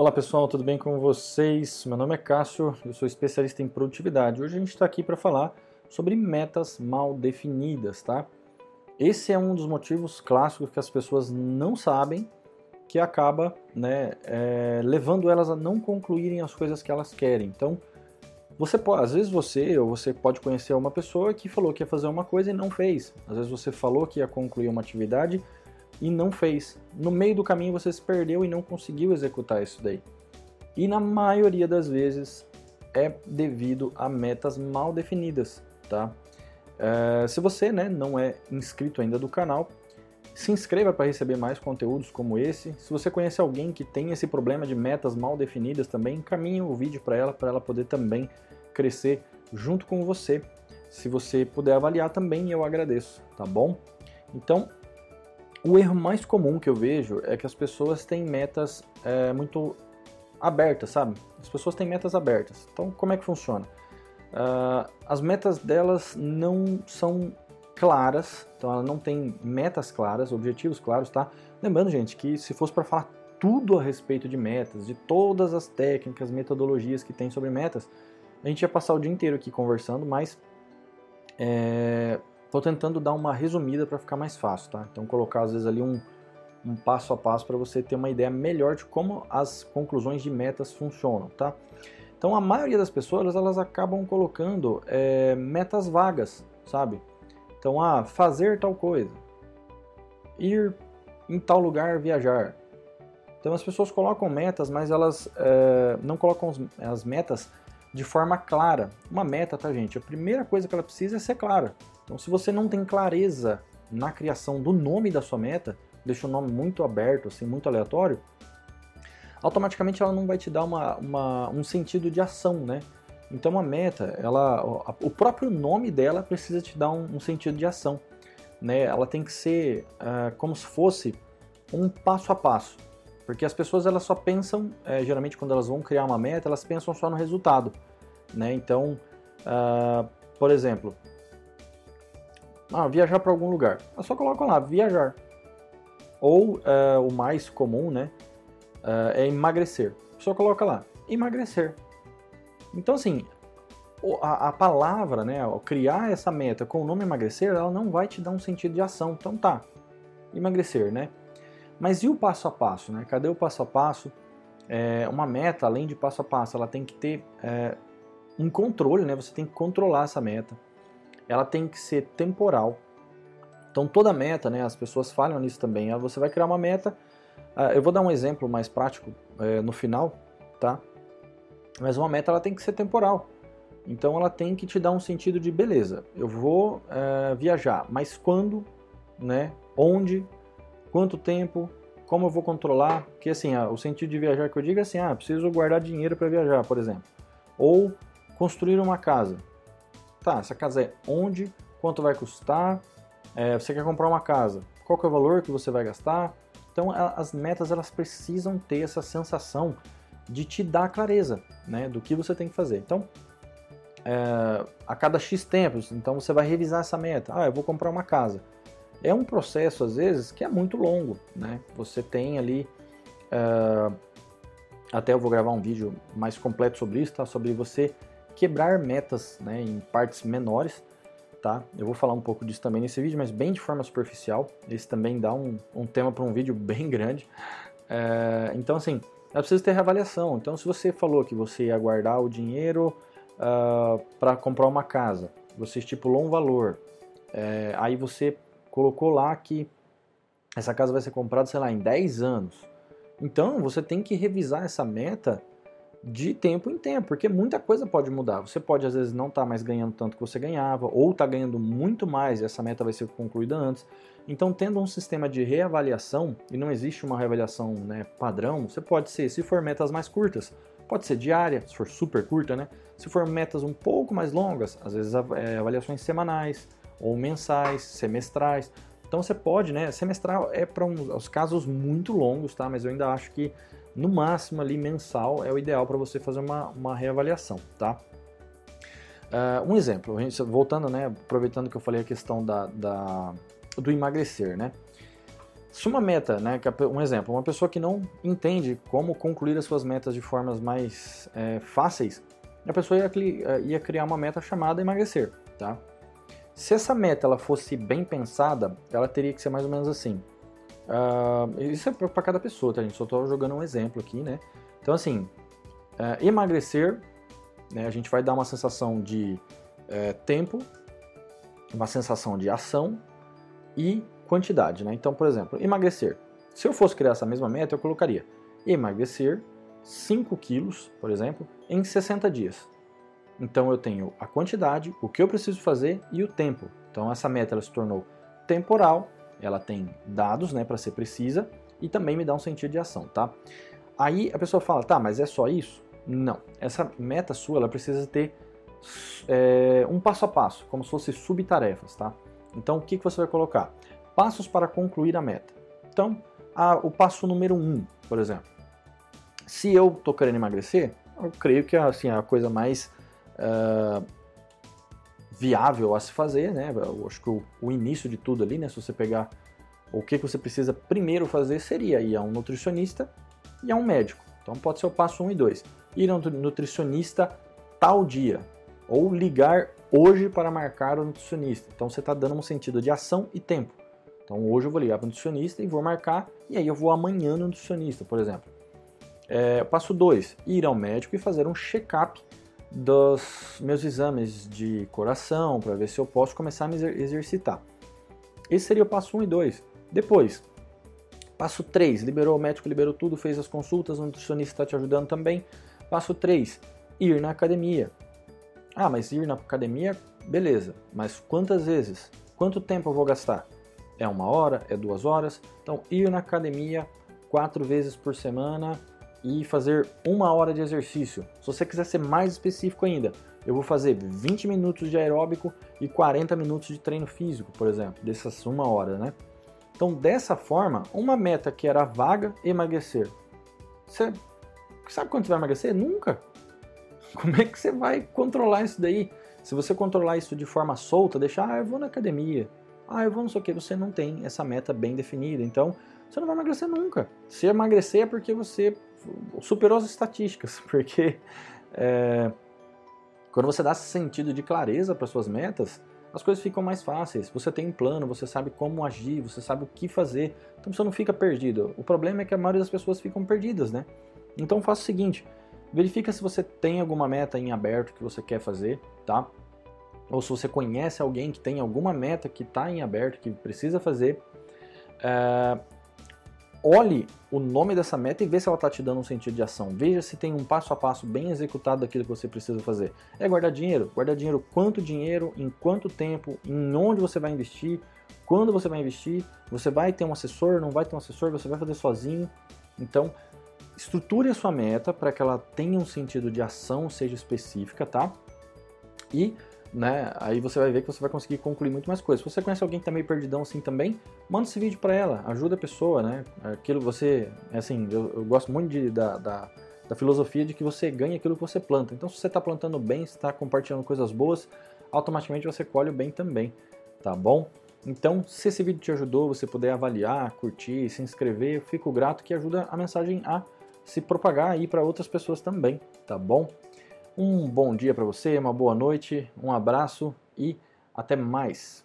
Olá pessoal, tudo bem com vocês? Meu nome é Cássio, eu sou especialista em produtividade. Hoje a gente está aqui para falar sobre metas mal definidas, tá? Esse é um dos motivos clássicos que as pessoas não sabem que acaba né, é, levando elas a não concluírem as coisas que elas querem. Então, você pode, às vezes você ou você pode conhecer uma pessoa que falou que ia fazer uma coisa e não fez. Às vezes você falou que ia concluir uma atividade e não fez. No meio do caminho você se perdeu e não conseguiu executar isso daí. E na maioria das vezes é devido a metas mal definidas, tá? É, se você né, não é inscrito ainda do canal, se inscreva para receber mais conteúdos como esse. Se você conhece alguém que tem esse problema de metas mal definidas também, encaminhe o vídeo para ela, para ela poder também crescer junto com você. Se você puder avaliar também, eu agradeço, tá bom? Então, o erro mais comum que eu vejo é que as pessoas têm metas é, muito abertas, sabe? As pessoas têm metas abertas. Então, como é que funciona? Uh, as metas delas não são claras, então ela não tem metas claras, objetivos claros, tá? Lembrando, gente, que se fosse para falar tudo a respeito de metas, de todas as técnicas, metodologias que tem sobre metas, a gente ia passar o dia inteiro aqui conversando, mas estou tentando dar uma resumida para ficar mais fácil, tá? Então colocar às vezes ali um, um passo a passo para você ter uma ideia melhor de como as conclusões de metas funcionam, tá? Então a maioria das pessoas elas acabam colocando é, metas vagas, sabe? Então, ah, fazer tal coisa, ir em tal lugar viajar. Então as pessoas colocam metas, mas elas é, não colocam as metas de forma clara. Uma meta, tá, gente? A primeira coisa que ela precisa é ser clara. Então, se você não tem clareza na criação do nome da sua meta, deixa o nome muito aberto, assim, muito aleatório, automaticamente ela não vai te dar uma, uma, um sentido de ação, né? Então a meta, ela, o próprio nome dela precisa te dar um, um sentido de ação. Né? Ela tem que ser uh, como se fosse um passo a passo. Porque as pessoas elas só pensam, é, geralmente quando elas vão criar uma meta, elas pensam só no resultado. Né? Então, uh, por exemplo, ah, viajar para algum lugar. Eu só coloco lá, viajar. Ou uh, o mais comum né, é emagrecer. Só coloca lá, emagrecer. Então, assim, a, a, palavra, né, ao criar essa meta com o nome emagrecer, ela não vai te dar um sentido de ação. Então tá, emagrecer, né? Mas e o passo a passo, né? Cadê o passo a passo? É, uma meta, além de passo a passo, ela tem que ter é, um controle, né? Você tem que controlar essa meta. Ela tem que ser temporal. Então toda meta, né? As pessoas falham nisso também. Você vai criar uma meta. Ah, eu vou dar um exemplo mais prático é, no final, tá? Mas uma meta ela tem que ser temporal. Então ela tem que te dar um sentido de beleza. Eu vou é, viajar, mas quando, né? Onde? Quanto tempo? Como eu vou controlar? Que assim, ah, o sentido de viajar que eu digo é assim, ah, preciso guardar dinheiro para viajar, por exemplo. Ou construir uma casa. Tá, essa casa é onde? Quanto vai custar? É, você quer comprar uma casa? Qual é o valor que você vai gastar? Então as metas elas precisam ter essa sensação de te dar clareza né, do que você tem que fazer. Então, é, a cada X tempos, então você vai revisar essa meta. Ah, eu vou comprar uma casa. É um processo, às vezes, que é muito longo. Né? Você tem ali. É, até eu vou gravar um vídeo mais completo sobre isso, tá? sobre você quebrar metas né, em partes menores. Tá? Eu vou falar um pouco disso também nesse vídeo, mas bem de forma superficial. Esse também dá um, um tema para um vídeo bem grande. É, então, assim, ela precisa ter reavaliação. Então, se você falou que você ia guardar o dinheiro uh, ah, para comprar uma casa, você estipulou um valor, é, aí você colocou lá que essa casa vai ser comprada, sei lá, em 10 anos. Então, você tem que revisar essa meta de tempo em tempo, porque muita coisa pode mudar. Você pode às vezes não estar tá mais ganhando tanto que você ganhava, ou está ganhando muito mais e essa meta vai ser concluída antes. Então, tendo um sistema de reavaliação, e não existe uma reavaliação né, padrão, você pode ser, se for metas mais curtas, pode ser diária, se for super curta, né? Se for metas um pouco mais longas, às vezes é, avaliações semanais, ou mensais, semestrais. Então você pode, né? Semestral é para os casos muito longos, tá? Mas eu ainda acho que no máximo ali mensal é o ideal para você fazer uma, uma reavaliação, tá? Uh, um exemplo, voltando, né, aproveitando que eu falei a questão da, da, do emagrecer, né? Se uma meta, né, um exemplo, uma pessoa que não entende como concluir as suas metas de formas mais é, fáceis, a pessoa ia, eh, ia, criar uma meta chamada emagrecer, tá? Se essa meta ela fosse bem pensada, ela teria que ser mais ou menos assim. Uh, isso é para cada pessoa, tá, gente? Só estou jogando um exemplo aqui, né? Então, assim, uh, emagrecer, né, a gente vai dar uma sensação de uh, tempo, uma sensação de ação e quantidade, né? Então, por exemplo, emagrecer. Se eu fosse criar essa mesma meta, eu colocaria emagrecer 5 quilos, por exemplo, em 60 dias. Então eu tenho a quantidade, o que eu preciso fazer e o tempo. Então essa meta ela se tornou temporal, ela tem dados né, para ser precisa e também me dá um sentido de ação, tá? Aí a pessoa fala, tá, mas é só isso? Não. Essa meta sua ela precisa ter é, um passo a passo, como se fosse subtarefas, tá? Então o que, que você vai colocar? Passos para concluir a meta. Então, a, o passo número um, por exemplo. Se eu estou querendo emagrecer, eu creio que assim, a coisa mais uh, viável a se fazer, né? Eu acho que o, o, início de tudo ali, né? Se você pegar o que, que você precisa primeiro fazer seria ir a um nutricionista e a um médico. Então pode ser o passo 1 um e 2. Ir a um nutricionista tal dia. Ou ligar hoje para marcar o nutricionista. Então você está dando um sentido de ação e tempo. Então hoje eu vou ligar para o nutricionista e vou marcar, e aí eu vou amanhã no nutricionista, por exemplo. É, passo 2, ir ao médico e fazer um check-up dos meus exames de coração para ver se eu posso começar a me exercitar. Esse seria o passo 1 um e 2. Depois, passo 3, liberou o médico, liberou tudo, fez as consultas, o nutricionista está te ajudando também. Passo 3, ir na academia. Ah, mas ir na academia, beleza, mas quantas vezes? Quanto tempo eu vou gastar? É uma hora? É duas horas? Então, ir na academia quatro vezes por semana e fazer uma hora de exercício. Se você quiser ser mais específico ainda, eu vou fazer 20 minutos de aeróbico e 40 minutos de treino físico, por exemplo, dessas uma hora, né? Então, dessa forma, uma meta que era vaga, emagrecer. Você sabe quando você vai emagrecer? Nunca. Como é que você vai controlar isso daí? Se você controlar isso de forma solta, deixar, ah, eu vou na academia, ah, eu vou não sei o que, você não tem essa meta bem definida. Então, você não vai emagrecer nunca. Se emagrecer é porque você superou as estatísticas, porque é, quando você dá sentido de clareza para suas metas, as coisas ficam mais fáceis. Você tem um plano, você sabe como agir, você sabe o que fazer, então você não fica perdido. O problema é que a maioria das pessoas ficam perdidas, né? Então faça o seguinte: verifica se você tem alguma meta em aberto que você quer fazer, tá? Ou se você conhece alguém que tem alguma meta que está em aberto, que precisa fazer. É, olhe o nome dessa meta e vê se ela está te dando um sentido de ação. Veja se tem um passo a passo bem executado daquilo que você precisa fazer. É guardar dinheiro? Guardar dinheiro quanto dinheiro, em quanto tempo, em onde você vai investir, quando você vai investir, você vai ter um assessor, não vai ter um assessor, você vai fazer sozinho. Então, estruture a sua meta para que ela tenha um sentido de ação, seja específica, tá? E né? Aí você vai ver que você vai conseguir concluir muito mais coisas. Se você conhece alguém que está meio perdidão assim também, manda esse vídeo para ela, ajuda a pessoa, né? Aquilo você, é assim, eu, eu gosto muito de, da, da, da, filosofia de que você ganha aquilo que você planta. Então, se você está plantando bem, está compartilhando coisas boas, automaticamente você colhe o bem também, tá bom? Então, se esse vídeo te ajudou, você puder avaliar, curtir, se inscrever, eu fico grato que ajuda a mensagem a se propagar aí para outras pessoas também, tá bom? Um bom dia para você, uma boa noite, um abraço e até mais.